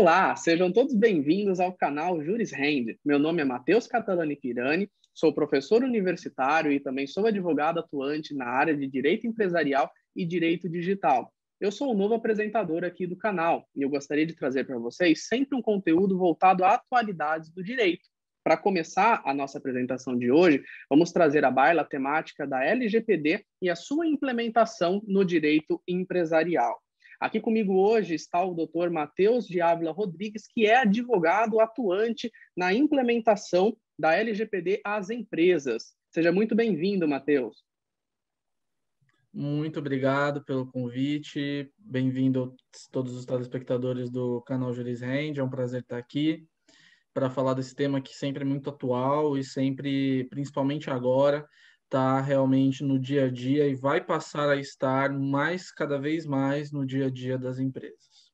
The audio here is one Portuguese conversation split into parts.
Olá, sejam todos bem-vindos ao canal Juris Rende. Meu nome é Matheus Catalani Pirani, sou professor universitário e também sou advogado atuante na área de direito empresarial e direito digital. Eu sou o novo apresentador aqui do canal e eu gostaria de trazer para vocês sempre um conteúdo voltado a atualidades do direito. Para começar a nossa apresentação de hoje, vamos trazer à baila a temática da LGPD e a sua implementação no direito empresarial. Aqui comigo hoje está o Dr. Matheus de Ávila Rodrigues, que é advogado atuante na implementação da LGPD às empresas. Seja muito bem-vindo, Matheus. Muito obrigado pelo convite. Bem-vindo todos os telespectadores do canal Juris Rende. É um prazer estar aqui para falar desse tema que sempre é muito atual e sempre, principalmente agora, está realmente no dia a dia e vai passar a estar mais, cada vez mais, no dia a dia das empresas.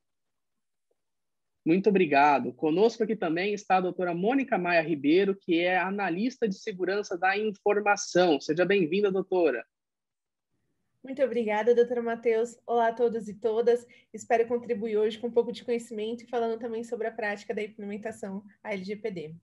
Muito obrigado. Conosco aqui também está a doutora Mônica Maia Ribeiro, que é analista de segurança da informação. Seja bem-vinda, doutora. Muito obrigada, doutora Matheus. Olá a todos e todas. Espero contribuir hoje com um pouco de conhecimento e falando também sobre a prática da implementação à LGPD.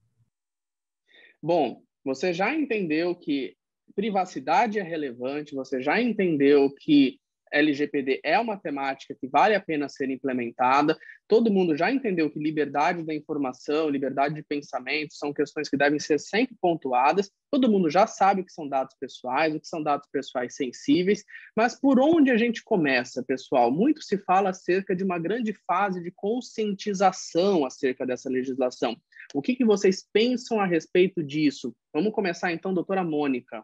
Bom, você já entendeu que privacidade é relevante, você já entendeu que LGPD é uma temática que vale a pena ser implementada. Todo mundo já entendeu que liberdade da informação, liberdade de pensamento são questões que devem ser sempre pontuadas. Todo mundo já sabe o que são dados pessoais, o que são dados pessoais sensíveis. Mas por onde a gente começa, pessoal? Muito se fala acerca de uma grande fase de conscientização acerca dessa legislação. O que, que vocês pensam a respeito disso? Vamos começar então, doutora Mônica.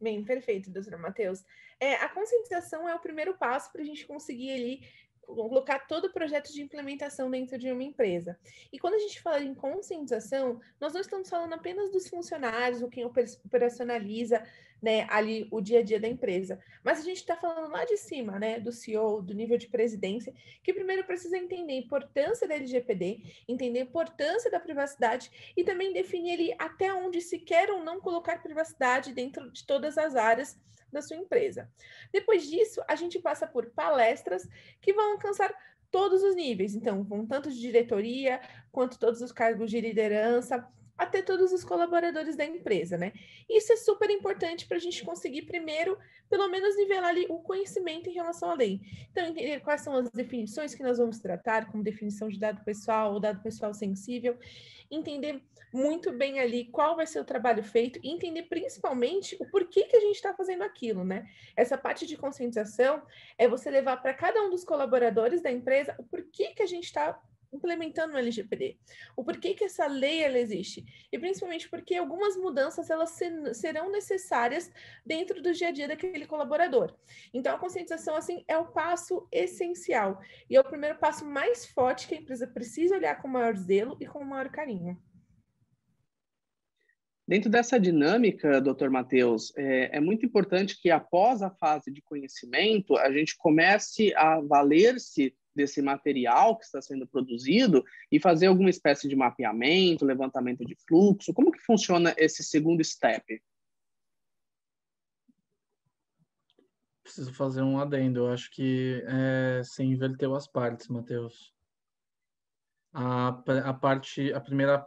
Bem, perfeito, doutora Matheus. É, a conscientização é o primeiro passo para a gente conseguir ali colocar todo o projeto de implementação dentro de uma empresa. E quando a gente fala em conscientização, nós não estamos falando apenas dos funcionários, ou quem operacionaliza né, ali o dia a dia da empresa, mas a gente está falando lá de cima, né, do CEO, do nível de presidência, que primeiro precisa entender a importância da LGPD, entender a importância da privacidade e também definir ali até onde se quer ou não colocar privacidade dentro de todas as áreas da sua empresa. Depois disso, a gente passa por palestras que vão alcançar todos os níveis, então, vão tanto de diretoria quanto todos os cargos de liderança, até todos os colaboradores da empresa, né? Isso é super importante para a gente conseguir, primeiro, pelo menos nivelar ali o conhecimento em relação à lei. Então, entender quais são as definições que nós vamos tratar, como definição de dado pessoal ou dado pessoal sensível, entender muito bem ali qual vai ser o trabalho feito e entender principalmente o porquê que a gente está fazendo aquilo, né? Essa parte de conscientização é você levar para cada um dos colaboradores da empresa o porquê que a gente está implementando o LGPD. O porquê que essa lei ela existe. E principalmente porque algumas mudanças elas serão necessárias dentro do dia a dia daquele colaborador. Então a conscientização assim é o passo essencial e é o primeiro passo mais forte que a empresa precisa olhar com maior zelo e com maior carinho. Dentro dessa dinâmica, doutor Matheus, é, é, muito importante que após a fase de conhecimento, a gente comece a valer-se desse material que está sendo produzido e fazer alguma espécie de mapeamento, levantamento de fluxo. Como que funciona esse segundo step? Preciso fazer um adendo. Eu acho que é, você inverteu as partes, Matheus. A, a parte, a primeira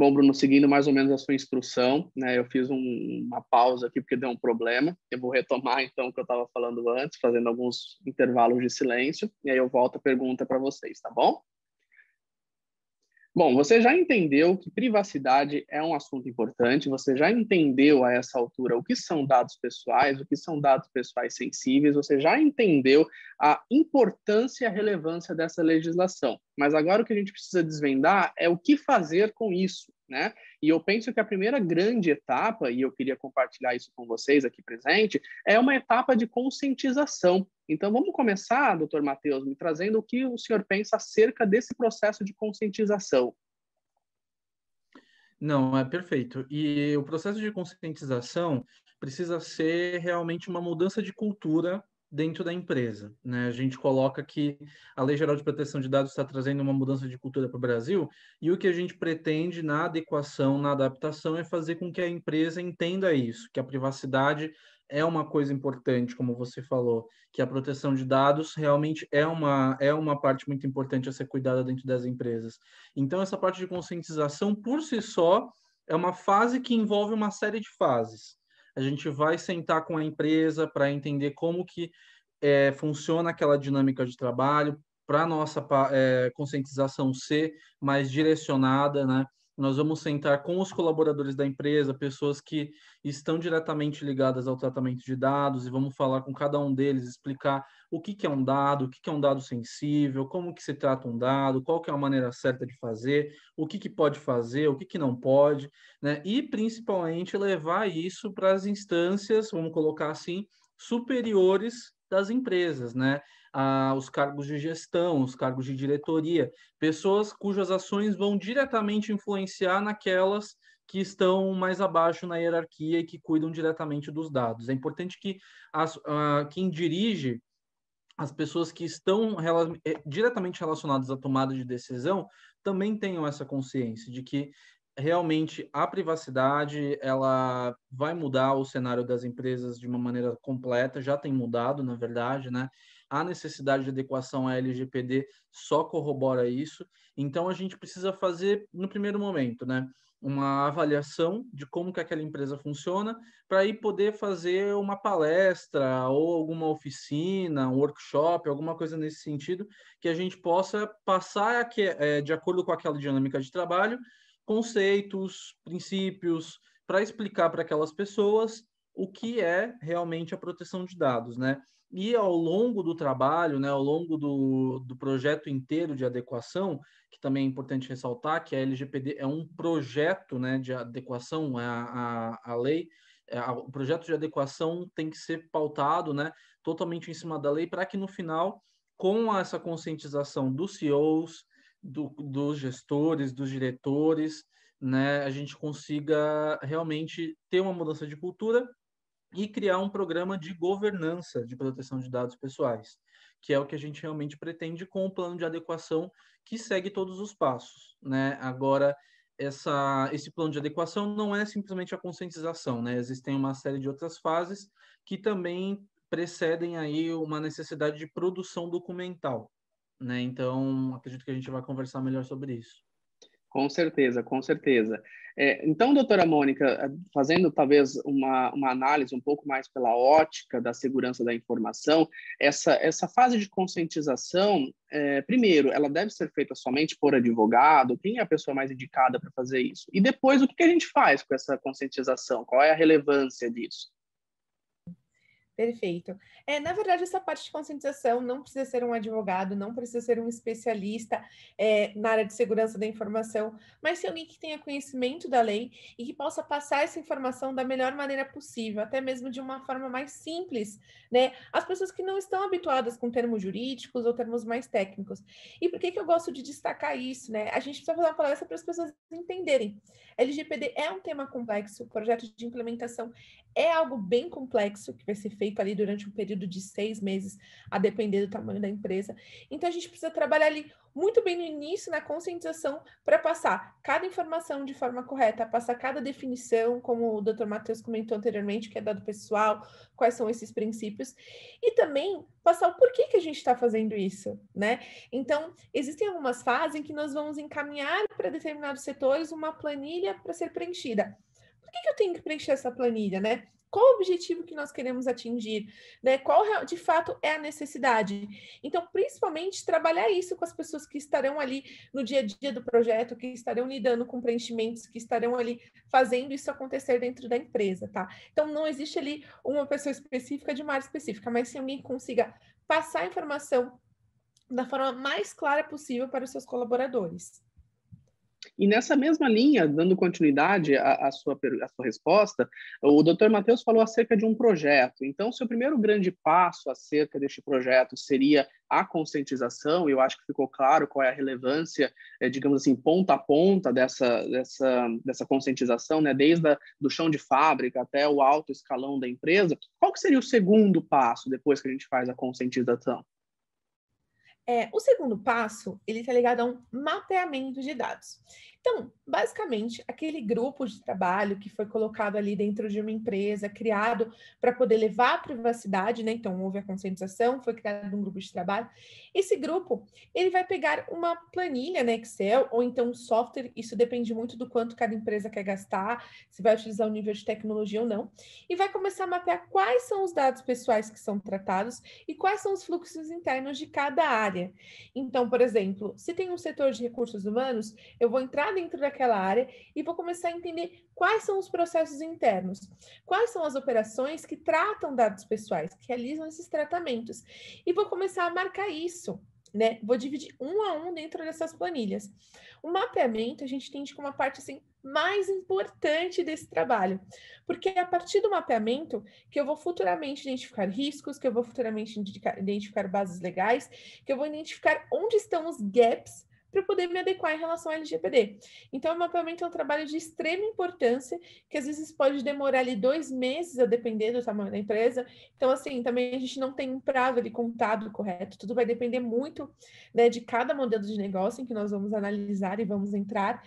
Bom, Bruno, seguindo mais ou menos a sua instrução, né, eu fiz um, uma pausa aqui porque deu um problema. Eu vou retomar então o que eu estava falando antes, fazendo alguns intervalos de silêncio, e aí eu volto a pergunta para vocês, tá bom? Bom, você já entendeu que privacidade é um assunto importante, você já entendeu a essa altura o que são dados pessoais, o que são dados pessoais sensíveis, você já entendeu a importância e a relevância dessa legislação. Mas agora o que a gente precisa desvendar é o que fazer com isso, né? E eu penso que a primeira grande etapa, e eu queria compartilhar isso com vocês aqui presente, é uma etapa de conscientização. Então, vamos começar, doutor Matheus, me trazendo o que o senhor pensa acerca desse processo de conscientização. Não, é perfeito. E o processo de conscientização precisa ser realmente uma mudança de cultura dentro da empresa. Né? A gente coloca que a Lei Geral de Proteção de Dados está trazendo uma mudança de cultura para o Brasil, e o que a gente pretende na adequação, na adaptação, é fazer com que a empresa entenda isso, que a privacidade é uma coisa importante, como você falou, que a proteção de dados realmente é uma, é uma parte muito importante a ser cuidada dentro das empresas. Então, essa parte de conscientização, por si só, é uma fase que envolve uma série de fases. A gente vai sentar com a empresa para entender como que é, funciona aquela dinâmica de trabalho, para a nossa é, conscientização ser mais direcionada, né? Nós vamos sentar com os colaboradores da empresa, pessoas que estão diretamente ligadas ao tratamento de dados, e vamos falar com cada um deles, explicar o que, que é um dado, o que, que é um dado sensível, como que se trata um dado, qual que é a maneira certa de fazer, o que, que pode fazer, o que, que não pode, né? E principalmente levar isso para as instâncias, vamos colocar assim, superiores das empresas, né? Ah, os cargos de gestão, os cargos de diretoria, pessoas cujas ações vão diretamente influenciar naquelas que estão mais abaixo na hierarquia e que cuidam diretamente dos dados. É importante que as, ah, quem dirige as pessoas que estão rela eh, diretamente relacionadas à tomada de decisão também tenham essa consciência de que realmente a privacidade ela vai mudar o cenário das empresas de uma maneira completa, já tem mudado, na verdade, né? A necessidade de adequação à LGPD só corrobora isso. Então a gente precisa fazer no primeiro momento, né, uma avaliação de como que aquela empresa funciona para aí poder fazer uma palestra ou alguma oficina, um workshop, alguma coisa nesse sentido que a gente possa passar é, de acordo com aquela dinâmica de trabalho, conceitos, princípios para explicar para aquelas pessoas o que é realmente a proteção de dados, né? E ao longo do trabalho, né, ao longo do, do projeto inteiro de adequação, que também é importante ressaltar que a LGPD é um projeto né, de adequação à, à, à lei, é, o projeto de adequação tem que ser pautado né, totalmente em cima da lei para que no final, com essa conscientização dos CEOs, do, dos gestores, dos diretores, né, a gente consiga realmente ter uma mudança de cultura e criar um programa de governança de proteção de dados pessoais, que é o que a gente realmente pretende com o plano de adequação que segue todos os passos, né? Agora, essa, esse plano de adequação não é simplesmente a conscientização, né? Existem uma série de outras fases que também precedem aí uma necessidade de produção documental, né? Então, acredito que a gente vai conversar melhor sobre isso. Com certeza, com certeza. É, então, doutora Mônica, é, fazendo talvez uma, uma análise um pouco mais pela ótica da segurança da informação, essa, essa fase de conscientização, é, primeiro, ela deve ser feita somente por advogado? Quem é a pessoa mais indicada para fazer isso? E depois, o que a gente faz com essa conscientização? Qual é a relevância disso? Perfeito. É, na verdade, essa parte de conscientização não precisa ser um advogado, não precisa ser um especialista é, na área de segurança da informação, mas ser alguém que tenha conhecimento da lei e que possa passar essa informação da melhor maneira possível, até mesmo de uma forma mais simples, né? As pessoas que não estão habituadas com termos jurídicos ou termos mais técnicos. E por que, que eu gosto de destacar isso, né? A gente precisa fazer uma palestra para as pessoas entenderem. LGPD é um tema complexo, o projeto de implementação é algo bem complexo, que vai ser feito ali durante um período de seis meses, a depender do tamanho da empresa. Então, a gente precisa trabalhar ali muito bem no início, na conscientização, para passar cada informação de forma correta, passar cada definição, como o Dr. Matheus comentou anteriormente, que é dado pessoal, quais são esses princípios, e também passar o porquê que a gente está fazendo isso, né? Então, existem algumas fases em que nós vamos encaminhar para determinados setores uma planilha para ser preenchida. Por que, que eu tenho que preencher essa planilha, né? Qual o objetivo que nós queremos atingir? Né? Qual de fato é a necessidade? Então, principalmente, trabalhar isso com as pessoas que estarão ali no dia a dia do projeto, que estarão lidando com preenchimentos, que estarão ali fazendo isso acontecer dentro da empresa, tá? Então, não existe ali uma pessoa específica de uma área específica, mas se alguém consiga passar a informação da forma mais clara possível para os seus colaboradores. E nessa mesma linha, dando continuidade à, à, sua, à sua resposta, o Dr. Matheus falou acerca de um projeto. Então, seu primeiro grande passo acerca deste projeto seria a conscientização, eu acho que ficou claro qual é a relevância, é, digamos assim, ponta a ponta dessa, dessa, dessa conscientização, né, desde a, do chão de fábrica até o alto escalão da empresa. Qual que seria o segundo passo depois que a gente faz a conscientização? É, o segundo passo, ele está ligado a um mapeamento de dados. Então, basicamente, aquele grupo de trabalho que foi colocado ali dentro de uma empresa, criado para poder levar a privacidade, né? Então, houve a conscientização, foi criado um grupo de trabalho. Esse grupo, ele vai pegar uma planilha, né, Excel, ou então um software, isso depende muito do quanto cada empresa quer gastar, se vai utilizar o nível de tecnologia ou não, e vai começar a mapear quais são os dados pessoais que são tratados e quais são os fluxos internos de cada área. Então, por exemplo, se tem um setor de recursos humanos, eu vou entrar dentro daquela área e vou começar a entender quais são os processos internos, quais são as operações que tratam dados pessoais, que realizam esses tratamentos, e vou começar a marcar isso. Né? Vou dividir um a um dentro dessas planilhas. O mapeamento a gente entende como uma parte assim mais importante desse trabalho, porque é a partir do mapeamento que eu vou futuramente identificar riscos, que eu vou futuramente identificar bases legais, que eu vou identificar onde estão os gaps para poder me adequar em relação ao LGPD. Então, o mapeamento é um trabalho de extrema importância, que às vezes pode demorar ali dois meses, a depender do tamanho da empresa. Então, assim, também a gente não tem um prazo ali contado correto, tudo vai depender muito né, de cada modelo de negócio em que nós vamos analisar e vamos entrar.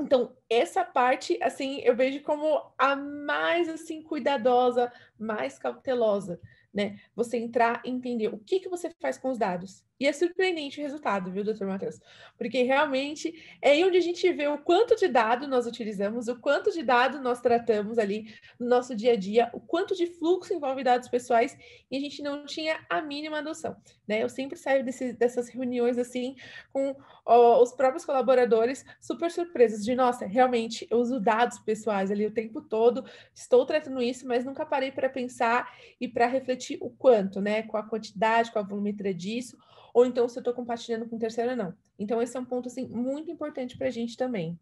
Então, essa parte, assim, eu vejo como a mais, assim, cuidadosa, mais cautelosa, né? Você entrar e entender o que, que você faz com os dados, e é surpreendente o resultado, viu, doutor Matheus? Porque realmente é aí onde a gente vê o quanto de dado nós utilizamos, o quanto de dado nós tratamos ali no nosso dia a dia, o quanto de fluxo envolve dados pessoais, e a gente não tinha a mínima noção. Né? Eu sempre saio desse, dessas reuniões assim com ó, os próprios colaboradores super surpresos de nossa, realmente eu uso dados pessoais ali o tempo todo, estou tratando isso, mas nunca parei para pensar e para refletir o quanto, né? Com a quantidade, com a volumetria disso ou então se eu estou compartilhando com terceiro ou não. Então, esse é um ponto assim, muito importante para a gente também.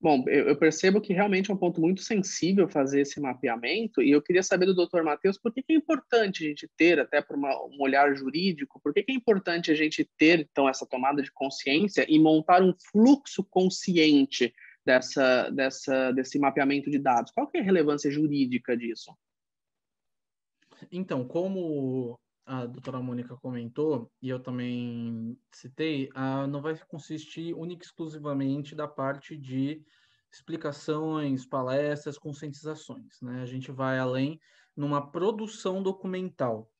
Bom, eu percebo que realmente é um ponto muito sensível fazer esse mapeamento, e eu queria saber do Dr. Matheus por que, é importante a gente ter, até por uma, um olhar jurídico, por que, que é importante a gente ter, então, essa tomada de consciência e montar um fluxo consciente dessa, dessa, desse mapeamento de dados? Qual que é a relevância jurídica disso? Então, como a doutora Mônica comentou, e eu também citei, não vai consistir única e exclusivamente da parte de explicações, palestras, conscientizações. Né? A gente vai além numa produção documental,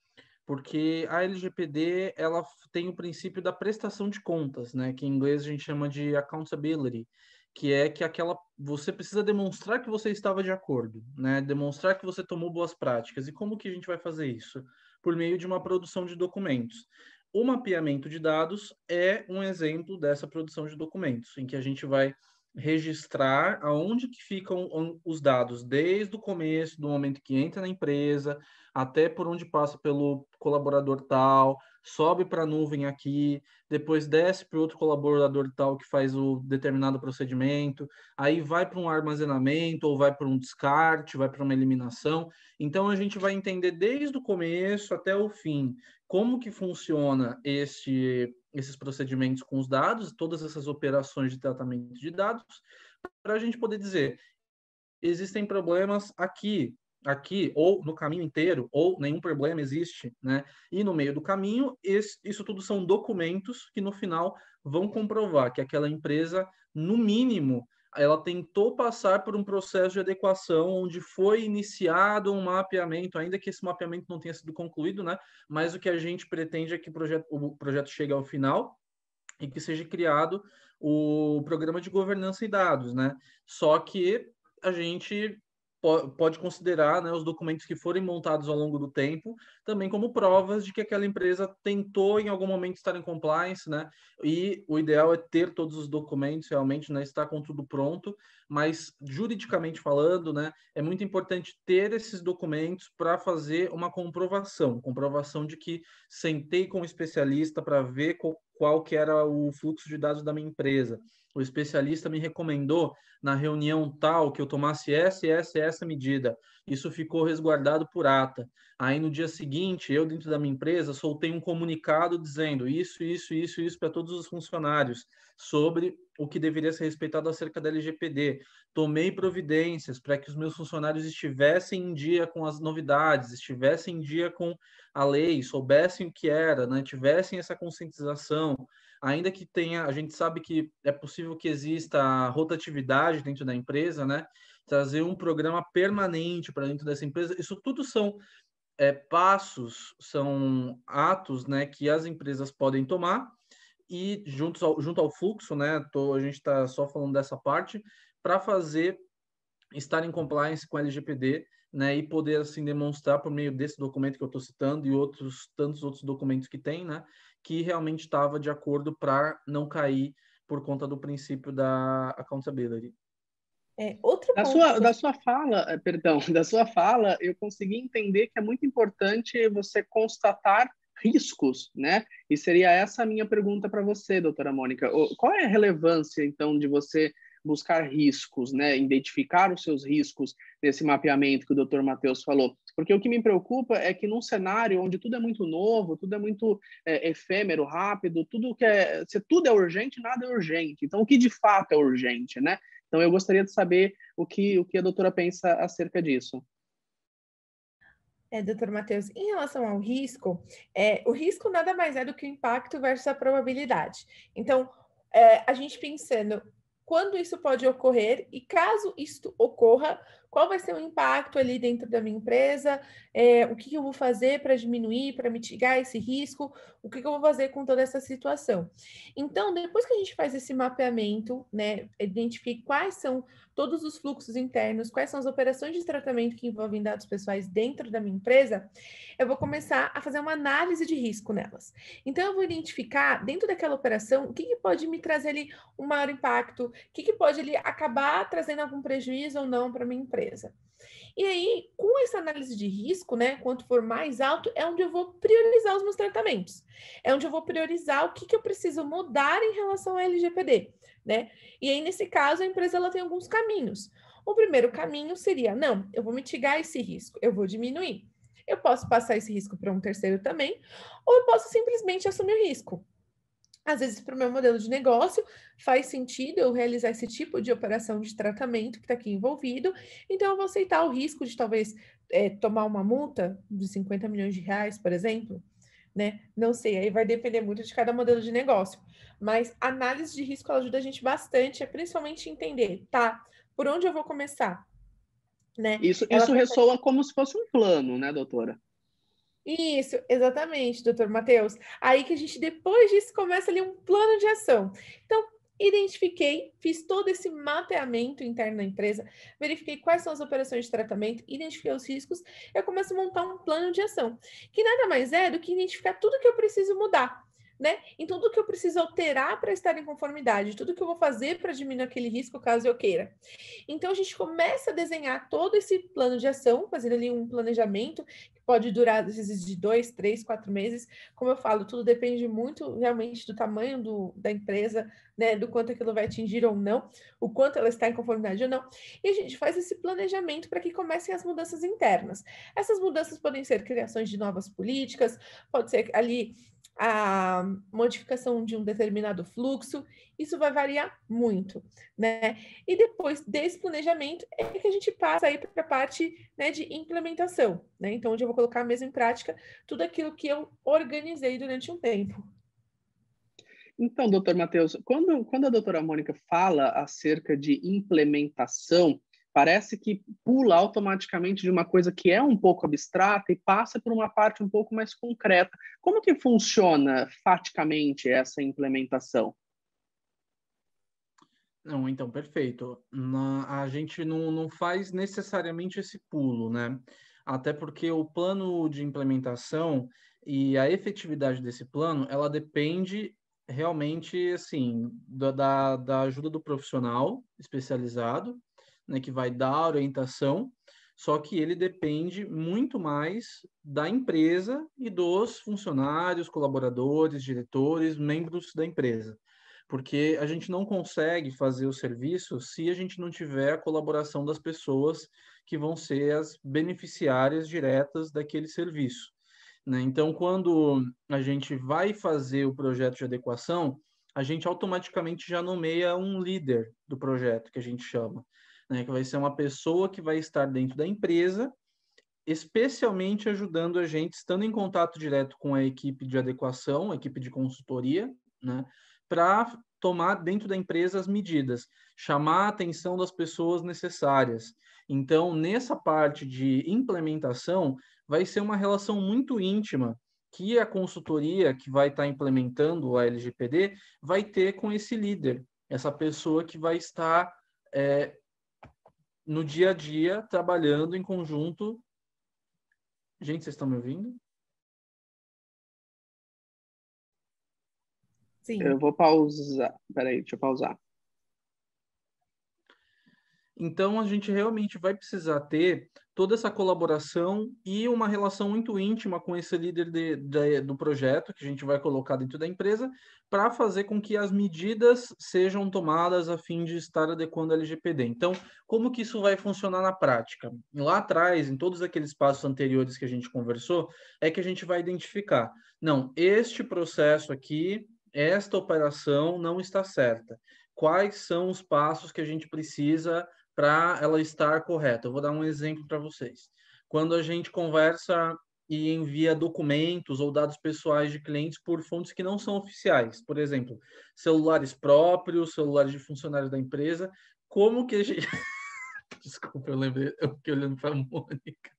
porque a LGPD ela tem o princípio da prestação de contas, né? que em inglês a gente chama de accountability, que é que aquela você precisa demonstrar que você estava de acordo, né? demonstrar que você tomou boas práticas. E como que a gente vai fazer isso? Por meio de uma produção de documentos. O mapeamento de dados é um exemplo dessa produção de documentos, em que a gente vai registrar aonde que ficam os dados, desde o começo, do momento que entra na empresa, até por onde passa pelo colaborador tal, sobe para a nuvem aqui, depois desce para outro colaborador tal que faz o determinado procedimento, aí vai para um armazenamento ou vai para um descarte, vai para uma eliminação. Então a gente vai entender desde o começo até o fim como que funciona este, esses procedimentos com os dados, todas essas operações de tratamento de dados, para a gente poder dizer existem problemas aqui, aqui, ou no caminho inteiro, ou nenhum problema existe, né? E no meio do caminho, esse, isso tudo são documentos que no final vão comprovar que aquela empresa, no mínimo, ela tentou passar por um processo de adequação onde foi iniciado um mapeamento, ainda que esse mapeamento não tenha sido concluído, né? Mas o que a gente pretende é que o projeto, o projeto chegue ao final e que seja criado o programa de governança e dados, né? Só que a gente pode considerar né, os documentos que forem montados ao longo do tempo também como provas de que aquela empresa tentou em algum momento estar em compliance, né? E o ideal é ter todos os documentos realmente, né? Estar com tudo pronto, mas juridicamente falando, né? É muito importante ter esses documentos para fazer uma comprovação, comprovação de que sentei com um especialista para ver qual, qual que era o fluxo de dados da minha empresa o especialista me recomendou na reunião tal que eu tomasse essa e essa e essa medida. Isso ficou resguardado por ata. Aí no dia seguinte, eu dentro da minha empresa soltei um comunicado dizendo isso, isso, isso, isso para todos os funcionários sobre o que deveria ser respeitado acerca da LGPD. Tomei providências para que os meus funcionários estivessem em dia com as novidades, estivessem em dia com a lei, soubessem o que era, né? tivessem essa conscientização. Ainda que tenha, a gente sabe que é possível que exista rotatividade dentro da empresa, né? Trazer um programa permanente para dentro dessa empresa, isso tudo são é, passos, são atos né, que as empresas podem tomar e junto ao, junto ao fluxo, né, tô, a gente está só falando dessa parte, para fazer estar em compliance com a LGPD né, e poder assim demonstrar por meio desse documento que eu estou citando e outros tantos outros documentos que tem, né, que realmente estava de acordo para não cair por conta do princípio da accountability. É, outro da, sua, da sua fala, eh, perdão, da sua fala, eu consegui entender que é muito importante você constatar riscos, né? E seria essa a minha pergunta para você, doutora Mônica. Qual é a relevância, então, de você buscar riscos, né? Identificar os seus riscos nesse mapeamento que o doutor Matheus falou? Porque o que me preocupa é que num cenário onde tudo é muito novo, tudo é muito é, efêmero, rápido, tudo que é, se tudo é urgente, nada é urgente. Então, o que de fato é urgente, né? Então, eu gostaria de saber o que, o que a doutora pensa acerca disso. É, doutor Matheus, em relação ao risco, é, o risco nada mais é do que o impacto versus a probabilidade. Então, é, a gente pensando quando isso pode ocorrer e caso isso ocorra, qual vai ser o impacto ali dentro da minha empresa, é, o que, que, eu vou fazer para diminuir, para mitigar esse risco, o que, que, eu vou fazer com toda essa situação. Então, depois que a gente faz esse mapeamento, né, identifique quais são todos os fluxos internos, quais são as operações de tratamento que envolvem dados pessoais dentro da minha empresa, eu vou começar a fazer uma análise de risco nelas. Então, eu vou identificar dentro daquela operação o que, que pode me trazer ali um maior impacto, o que, que pode ali acabar trazendo algum prejuízo ou não para minha empresa. E aí, com essa análise de risco, né, quanto for mais alto, é onde eu vou priorizar os meus tratamentos. É onde eu vou priorizar o que, que eu preciso mudar em relação ao LGPD né? E aí, nesse caso, a empresa ela tem alguns caminhos. O primeiro caminho seria: não, eu vou mitigar esse risco, eu vou diminuir. Eu posso passar esse risco para um terceiro também, ou eu posso simplesmente assumir o risco. Às vezes, para o meu modelo de negócio, faz sentido eu realizar esse tipo de operação de tratamento que está aqui envolvido, então eu vou aceitar o risco de talvez é, tomar uma multa de 50 milhões de reais, por exemplo, né? Não sei, aí vai depender muito de cada modelo de negócio. Mas análise de risco ajuda a gente bastante, é principalmente entender, tá? Por onde eu vou começar? Né? Isso, isso ressoa como se fosse um plano, né, doutora? Isso, exatamente, doutor Matheus. Aí que a gente, depois disso, começa ali um plano de ação. Então, identifiquei, fiz todo esse mapeamento interno da empresa, verifiquei quais são as operações de tratamento, identifiquei os riscos, eu começo a montar um plano de ação, que nada mais é do que identificar tudo que eu preciso mudar né? Então, tudo que eu preciso alterar para estar em conformidade, tudo que eu vou fazer para diminuir aquele risco caso eu queira. Então, a gente começa a desenhar todo esse plano de ação, fazendo ali um planejamento que pode durar às vezes de dois, três, quatro meses. Como eu falo, tudo depende muito realmente do tamanho do, da empresa, né? Do quanto aquilo vai atingir ou não, o quanto ela está em conformidade ou não. E a gente faz esse planejamento para que comecem as mudanças internas. Essas mudanças podem ser criações de novas políticas, pode ser ali a modificação de um determinado fluxo, isso vai variar muito, né? E depois desse planejamento é que a gente passa aí para a parte né, de implementação, né? Então, onde eu vou colocar mesmo em prática tudo aquilo que eu organizei durante um tempo. Então, doutor Matheus, quando, quando a doutora Mônica fala acerca de implementação, parece que pula automaticamente de uma coisa que é um pouco abstrata e passa por uma parte um pouco mais concreta. Como que funciona faticamente essa implementação? Não, então, perfeito. Na, a gente não, não faz necessariamente esse pulo, né? Até porque o plano de implementação e a efetividade desse plano, ela depende realmente, assim, da, da ajuda do profissional especializado, né, que vai dar orientação, só que ele depende muito mais da empresa e dos funcionários, colaboradores, diretores, membros da empresa. porque a gente não consegue fazer o serviço se a gente não tiver a colaboração das pessoas que vão ser as beneficiárias diretas daquele serviço. Né? Então, quando a gente vai fazer o projeto de adequação, a gente automaticamente já nomeia um líder do projeto, que a gente chama, né? que vai ser uma pessoa que vai estar dentro da empresa especialmente ajudando a gente, estando em contato direto com a equipe de adequação, a equipe de consultoria, né, para tomar dentro da empresa as medidas, chamar a atenção das pessoas necessárias. Então, nessa parte de implementação, vai ser uma relação muito íntima que a consultoria que vai estar tá implementando a LGPD vai ter com esse líder, essa pessoa que vai estar é, no dia a dia trabalhando em conjunto Gente, vocês estão me ouvindo? Sim. Eu vou pausar. Peraí, deixa eu pausar. Então, a gente realmente vai precisar ter toda essa colaboração e uma relação muito íntima com esse líder de, de, do projeto que a gente vai colocar dentro da empresa para fazer com que as medidas sejam tomadas a fim de estar adequando a LGPD. Então, como que isso vai funcionar na prática? Lá atrás, em todos aqueles passos anteriores que a gente conversou, é que a gente vai identificar, não, este processo aqui, esta operação não está certa. Quais são os passos que a gente precisa para ela estar correta. Eu vou dar um exemplo para vocês. Quando a gente conversa e envia documentos ou dados pessoais de clientes por fontes que não são oficiais, por exemplo, celulares próprios, celulares de funcionários da empresa, como que a gente... Desculpa, eu lembrei, eu fiquei olhando para a Mônica.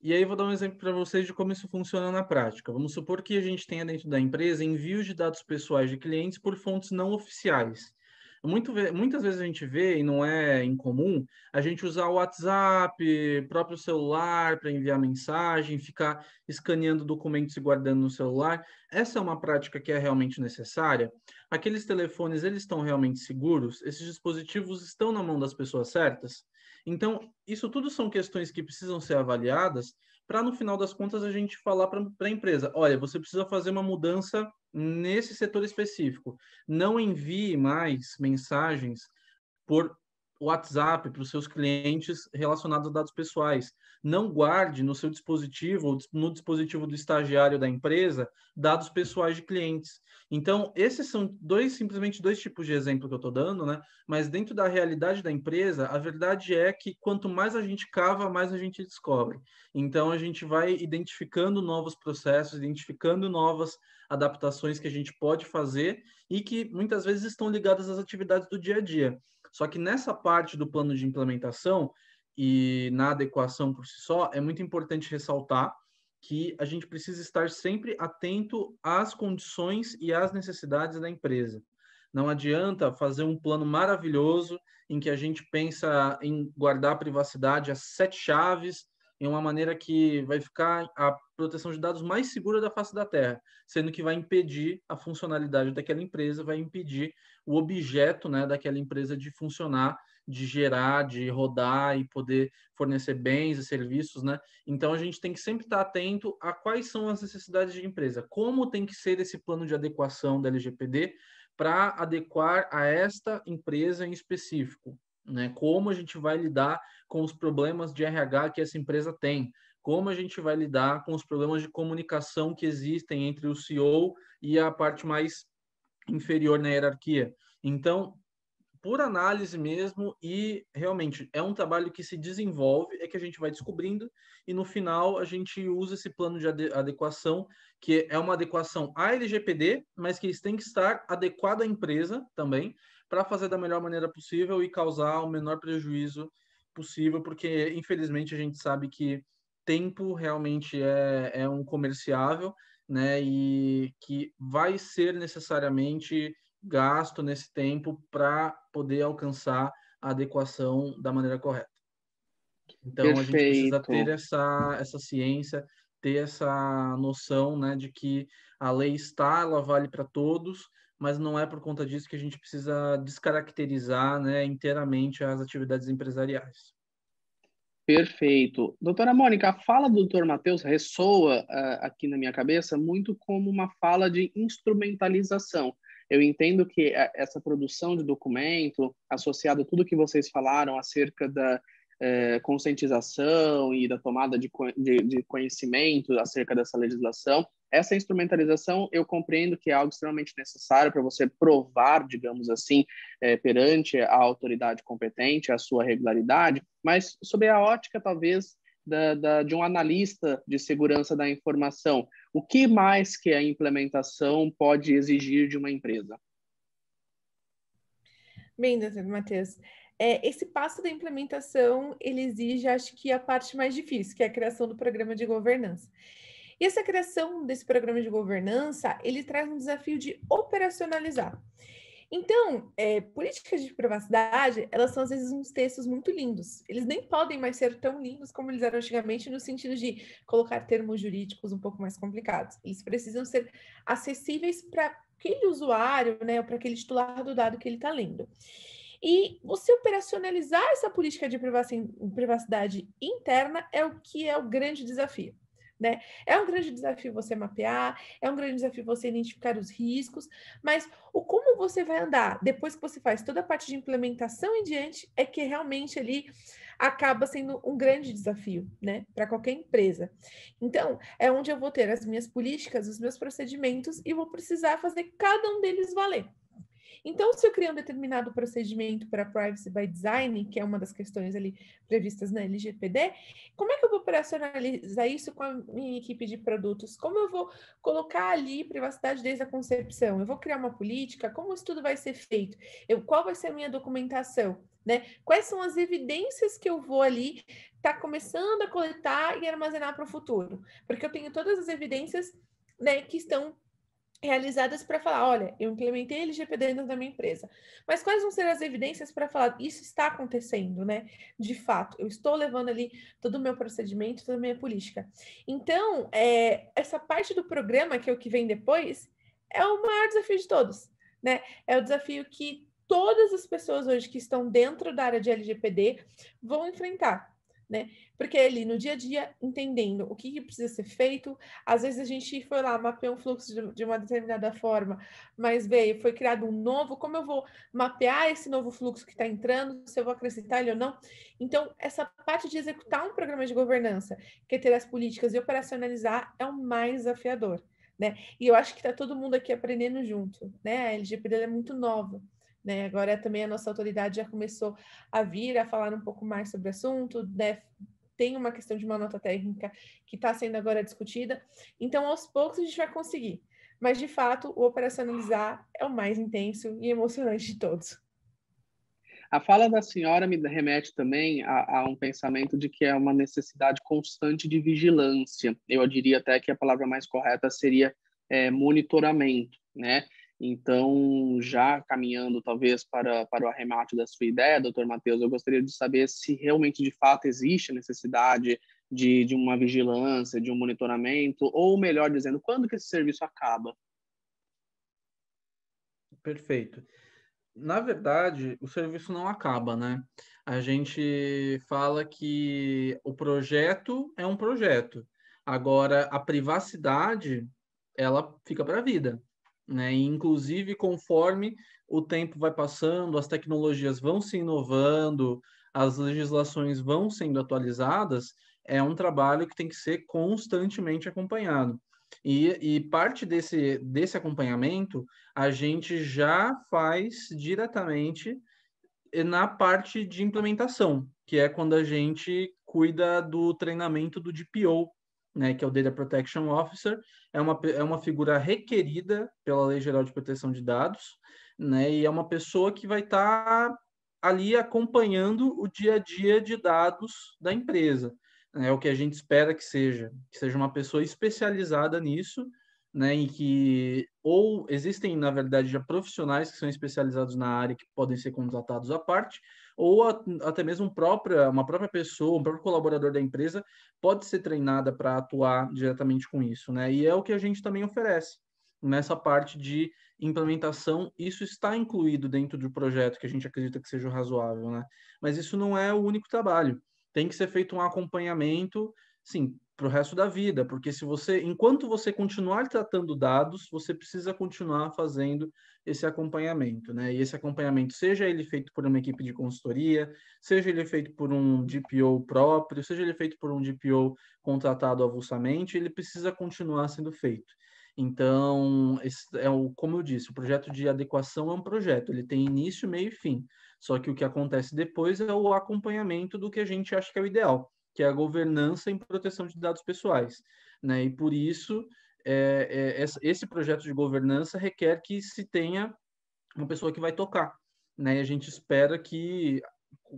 E aí vou dar um exemplo para vocês de como isso funciona na prática. Vamos supor que a gente tenha dentro da empresa envios de dados pessoais de clientes por fontes não oficiais. Muito, muitas vezes a gente vê, e não é incomum, a gente usar o WhatsApp, próprio celular para enviar mensagem, ficar escaneando documentos e guardando no celular. Essa é uma prática que é realmente necessária? Aqueles telefones, eles estão realmente seguros? Esses dispositivos estão na mão das pessoas certas? Então, isso tudo são questões que precisam ser avaliadas para, no final das contas, a gente falar para a empresa: olha, você precisa fazer uma mudança nesse setor específico. Não envie mais mensagens por WhatsApp para os seus clientes relacionados a dados pessoais. Não guarde no seu dispositivo ou no dispositivo do estagiário da empresa dados pessoais de clientes. Então, esses são dois simplesmente dois tipos de exemplo que eu estou dando, né? Mas dentro da realidade da empresa, a verdade é que quanto mais a gente cava, mais a gente descobre. Então, a gente vai identificando novos processos, identificando novas adaptações que a gente pode fazer e que muitas vezes estão ligadas às atividades do dia a dia. Só que nessa parte do plano de implementação e na adequação por si só, é muito importante ressaltar que a gente precisa estar sempre atento às condições e às necessidades da empresa. Não adianta fazer um plano maravilhoso em que a gente pensa em guardar a privacidade às sete chaves, em uma maneira que vai ficar a proteção de dados mais segura da face da Terra, sendo que vai impedir a funcionalidade daquela empresa, vai impedir o objeto né, daquela empresa de funcionar, de gerar, de rodar e poder fornecer bens e serviços. Né? Então, a gente tem que sempre estar atento a quais são as necessidades de empresa, como tem que ser esse plano de adequação da LGPD para adequar a esta empresa em específico né? Como a gente vai lidar com os problemas de RH que essa empresa tem? Como a gente vai lidar com os problemas de comunicação que existem entre o CEO e a parte mais inferior na hierarquia? Então, por análise mesmo, e realmente é um trabalho que se desenvolve, é que a gente vai descobrindo, e no final a gente usa esse plano de adequação, que é uma adequação à LGPD, mas que tem que estar adequado à empresa também, para fazer da melhor maneira possível e causar o menor prejuízo possível, porque infelizmente a gente sabe que tempo realmente é, é um comerciável, né? E que vai ser necessariamente gasto nesse tempo para poder alcançar a adequação da maneira correta. Então Perfeito. a gente precisa ter essa, essa ciência, ter essa noção né, de que a lei está, ela vale para todos, mas não é por conta disso que a gente precisa descaracterizar né, inteiramente as atividades empresariais. Perfeito. Doutora Mônica, a fala do doutor Matheus ressoa uh, aqui na minha cabeça muito como uma fala de instrumentalização. Eu entendo que essa produção de documento, associado a tudo que vocês falaram acerca da é, conscientização e da tomada de, de, de conhecimento acerca dessa legislação, essa instrumentalização eu compreendo que é algo extremamente necessário para você provar, digamos assim, é, perante a autoridade competente a sua regularidade, mas sob a ótica talvez da, da, de um analista de segurança da informação, o que mais que a implementação pode exigir de uma empresa? Bem, doutor Matheus, é, esse passo da implementação, ele exige, acho que, a parte mais difícil, que é a criação do programa de governança. E essa criação desse programa de governança, ele traz um desafio de operacionalizar. Então, é, políticas de privacidade, elas são às vezes uns textos muito lindos. Eles nem podem mais ser tão lindos como eles eram antigamente, no sentido de colocar termos jurídicos um pouco mais complicados. Eles precisam ser acessíveis para aquele usuário, né, para aquele titular do dado que ele está lendo. E você operacionalizar essa política de privacidade interna é o que é o grande desafio. Né? É um grande desafio você mapear, é um grande desafio você identificar os riscos, mas o como você vai andar depois que você faz toda a parte de implementação em diante é que realmente ali acaba sendo um grande desafio, né, para qualquer empresa. Então, é onde eu vou ter as minhas políticas, os meus procedimentos e vou precisar fazer cada um deles valer. Então, se eu criar um determinado procedimento para Privacy by Design, que é uma das questões ali previstas na LGPD, como é que eu vou operacionalizar isso com a minha equipe de produtos? Como eu vou colocar ali privacidade desde a concepção? Eu vou criar uma política? Como isso tudo vai ser feito? Eu, qual vai ser a minha documentação? Né? Quais são as evidências que eu vou ali estar tá começando a coletar e armazenar para o futuro? Porque eu tenho todas as evidências né, que estão realizadas para falar, olha, eu implementei LGPD dentro da minha empresa. Mas quais vão ser as evidências para falar, isso está acontecendo, né? De fato, eu estou levando ali todo o meu procedimento, toda a minha política. Então, é, essa parte do programa, que é o que vem depois, é o maior desafio de todos, né? É o desafio que todas as pessoas hoje que estão dentro da área de LGPD vão enfrentar né? Porque ali no dia a dia, entendendo o que, que, precisa ser feito, às vezes a gente foi lá, mapeou um fluxo de, de, uma determinada forma, mas veio, foi criado um novo, como eu vou mapear esse novo fluxo que está entrando, se eu vou acrescentar ele ou não? Então, essa parte de executar um programa de governança, que é ter as políticas e operacionalizar, é o mais desafiador. Né? E eu acho que está todo mundo aqui aprendendo junto, né? A LGPD é muito nova. Né? Agora também a nossa autoridade já começou a vir a falar um pouco mais sobre o assunto, né? tem uma questão de uma nota técnica que está sendo agora discutida. Então, aos poucos, a gente vai conseguir. Mas, de fato, o operacionalizar é o mais intenso e emocionante de todos. A fala da senhora me remete também a, a, um pensamento de que é uma necessidade constante de vigilância. Eu diria até que a palavra mais correta seria é, monitoramento, né? Então, já caminhando talvez para, para o arremate da sua ideia, doutor Matheus, eu gostaria de saber se realmente de fato existe a necessidade de, de uma vigilância, de um monitoramento, ou melhor dizendo, quando que esse serviço acaba? Perfeito. Na verdade, o serviço não acaba, né? A gente fala que o projeto é um projeto. Agora, a privacidade, ela fica para a vida. Né? E, inclusive, conforme o tempo vai passando, as tecnologias vão se inovando, as legislações vão sendo atualizadas, é um trabalho que tem que ser constantemente acompanhado. E, e, parte desse, desse acompanhamento a gente já faz diretamente na parte de implementação, que é quando a gente cuida do treinamento do DPO, né, que é o Data Protection Officer, é uma, é uma figura requerida pela Lei Geral de Proteção de Dados, né, e é uma pessoa que vai estar tá ali acompanhando o dia a dia de dados da empresa. Né, é o que a gente espera que seja, que seja uma pessoa especializada nisso, né, em que ou existem, na verdade, já profissionais que são especializados na área que podem ser contratados à parte, ou a, até mesmo própria, uma própria pessoa, um próprio colaborador da empresa pode ser treinada para atuar diretamente com isso, né? E é o que a gente também oferece nessa parte de implementação. Isso está incluído dentro do projeto que a gente acredita que seja razoável, né? Mas isso não é o único trabalho. Tem que ser feito um acompanhamento, sim, para o resto da vida, porque se você, enquanto você continuar tratando dados, você precisa continuar fazendo esse acompanhamento, né? E esse acompanhamento, seja ele feito por uma equipe de consultoria, seja ele feito por um DPO próprio, seja ele feito por um DPO contratado avulsamente, ele precisa continuar sendo feito. Então, é o, como eu disse, o projeto de adequação é um projeto, ele tem início, meio e fim. Só que o que acontece depois é o acompanhamento do que a gente acha que é o ideal que é a governança em proteção de dados pessoais. Né? E por isso, é, é, esse projeto de governança requer que se tenha uma pessoa que vai tocar. Né? E a gente espera que,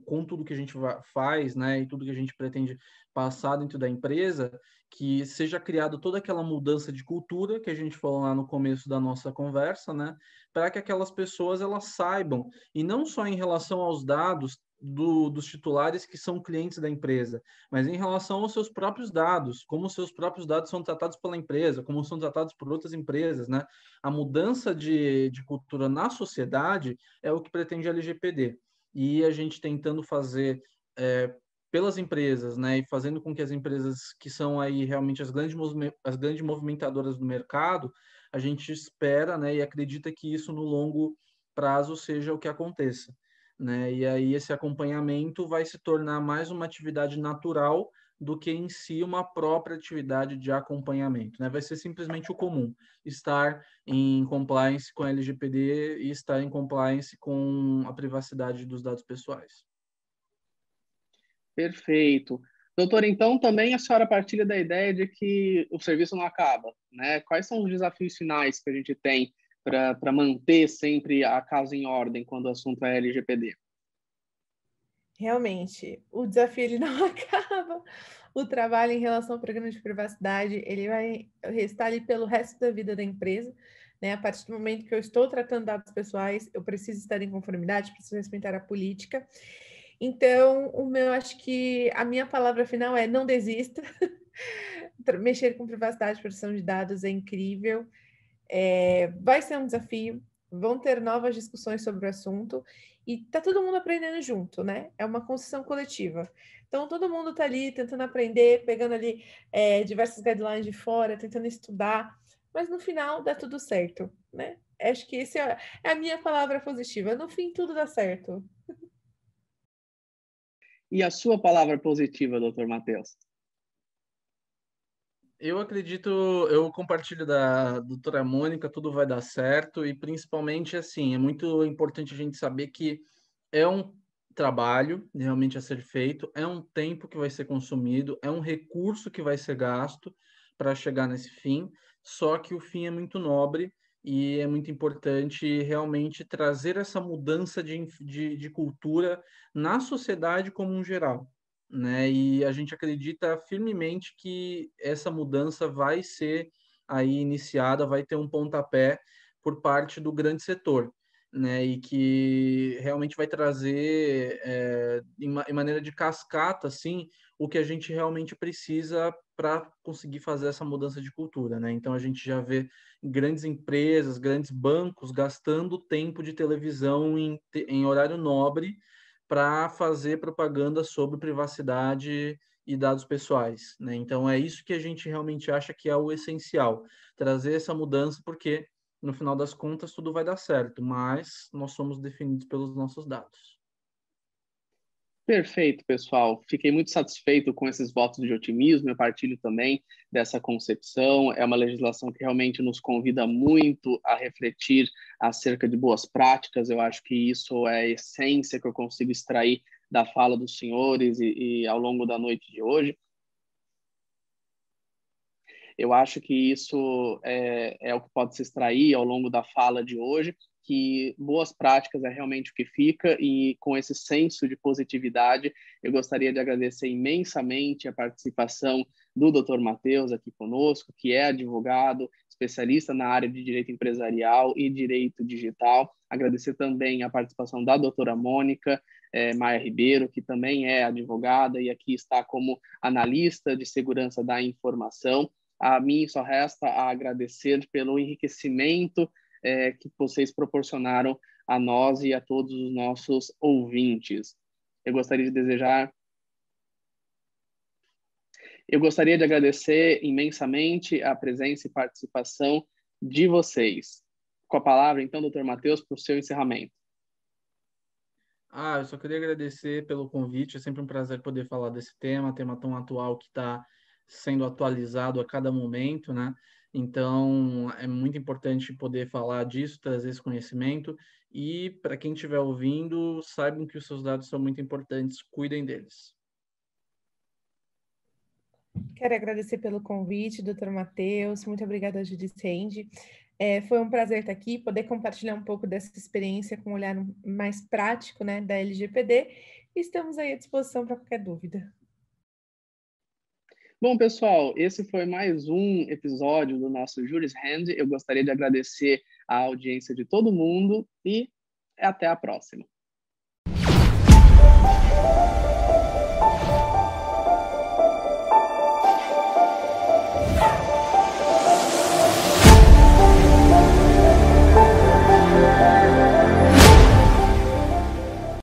com tudo que a gente faz né, e tudo que a gente pretende passar dentro da empresa, que seja criada toda aquela mudança de cultura que a gente falou lá no começo da nossa conversa, né, para que aquelas pessoas elas saibam, e não só em relação aos dados, do, dos titulares que são clientes da empresa, mas em relação aos seus próprios dados, como os seus próprios dados são tratados pela empresa, como são tratados por outras empresas, né? A mudança de, de cultura na sociedade é o que pretende a LGPD. E a gente tentando fazer é, pelas empresas, né, e fazendo com que as empresas que são aí realmente as grandes, as grandes movimentadoras do mercado, a gente espera, né, e acredita que isso no longo prazo seja o que aconteça né? E aí esse acompanhamento vai se tornar mais uma atividade natural do que em si uma própria atividade de acompanhamento, né? Vai ser simplesmente o comum, estar em compliance com a LGPD e estar em compliance com a privacidade dos dados pessoais. Perfeito. Doutor, então também a senhora partilha da ideia de que o serviço não acaba, né? Quais são os desafios finais que a gente tem para manter sempre a casa em ordem quando o assunto é LGPD? Realmente, o desafio não acaba. O trabalho em relação ao programa de privacidade, ele vai restar ali pelo resto da vida da empresa. Né? A partir do momento que eu estou tratando dados pessoais, eu preciso estar em conformidade, preciso respeitar a política. Então, o meu, acho que a minha palavra final é não desista. Mexer com privacidade e proteção de dados é incrível. É, vai ser um desafio, vão ter novas discussões sobre o assunto e tá todo mundo aprendendo junto, né? É uma construção coletiva. Então, todo mundo tá ali tentando aprender, pegando ali é, diversas guidelines de fora, tentando estudar, mas no final dá tudo certo, né? Acho que essa é, é a minha palavra positiva. No fim, tudo dá certo. E a sua palavra positiva, doutor Matheus? Eu acredito, eu compartilho da doutora Mônica, tudo vai dar certo e principalmente assim, é muito importante a gente saber que é um trabalho realmente a ser feito, é um tempo que vai ser consumido, é um recurso que vai ser gasto para chegar nesse fim, só que o fim é muito nobre e é muito importante realmente trazer essa mudança de, de, de cultura na sociedade como um geral né? E a gente acredita firmemente que essa mudança vai ser aí iniciada, vai ter um pontapé por parte do grande setor, né? E que realmente vai trazer é, em, em maneira de cascata, assim, o que a gente realmente precisa para conseguir fazer essa mudança de cultura, né? Então a gente já vê grandes empresas, grandes bancos gastando tempo de televisão em, em horário nobre para fazer propaganda sobre privacidade e dados pessoais. Né? Então, é isso que a gente realmente acha que é o essencial, trazer essa mudança, porque no final das contas tudo vai dar certo, mas nós somos definidos pelos nossos dados. Perfeito, pessoal. Fiquei muito satisfeito com esses votos de otimismo. Eu partilho também dessa concepção. É uma legislação que realmente nos convida muito a refletir acerca de boas práticas. Eu acho que isso é a essência que eu consigo extrair da fala dos senhores e, e ao longo da noite de hoje. Eu acho que isso é, é o que pode se extrair ao longo da fala de hoje que boas práticas é realmente o que fica e com esse senso de positividade, eu gostaria de agradecer imensamente a participação do Dr. Matheus aqui conosco, que é advogado, especialista na área de direito empresarial e direito digital. Agradecer também a participação da doutora Mônica é, Maia Ribeiro, que também é advogada e aqui está como analista de segurança da informação. A mim só resta agradecer pelo enriquecimento é, que vocês proporcionaram a nós e a todos os nossos ouvintes. Eu gostaria de desejar Eu gostaria de agradecer imensamente a presença e participação de vocês. Com a palavra, então, doutor Matheus, para o seu encerramento. Ah, eu só queria agradecer pelo convite. É sempre um prazer poder falar desse tema, tema tão atual que está sendo atualizado a cada momento, né? Então, é muito importante poder falar disso, trazer esse conhecimento. E, para quem estiver ouvindo, saibam que os seus dados são muito importantes, cuidem deles. Quero agradecer pelo convite, doutor Matheus. Muito obrigada, Judith Rende. É, foi um prazer estar aqui, poder compartilhar um pouco dessa experiência com um olhar mais prático né, da LGPD. Estamos aí à disposição para qualquer dúvida. Bom, pessoal, esse foi mais um episódio do nosso Juris Hand. Eu gostaria de agradecer a audiência de todo mundo e até a próxima.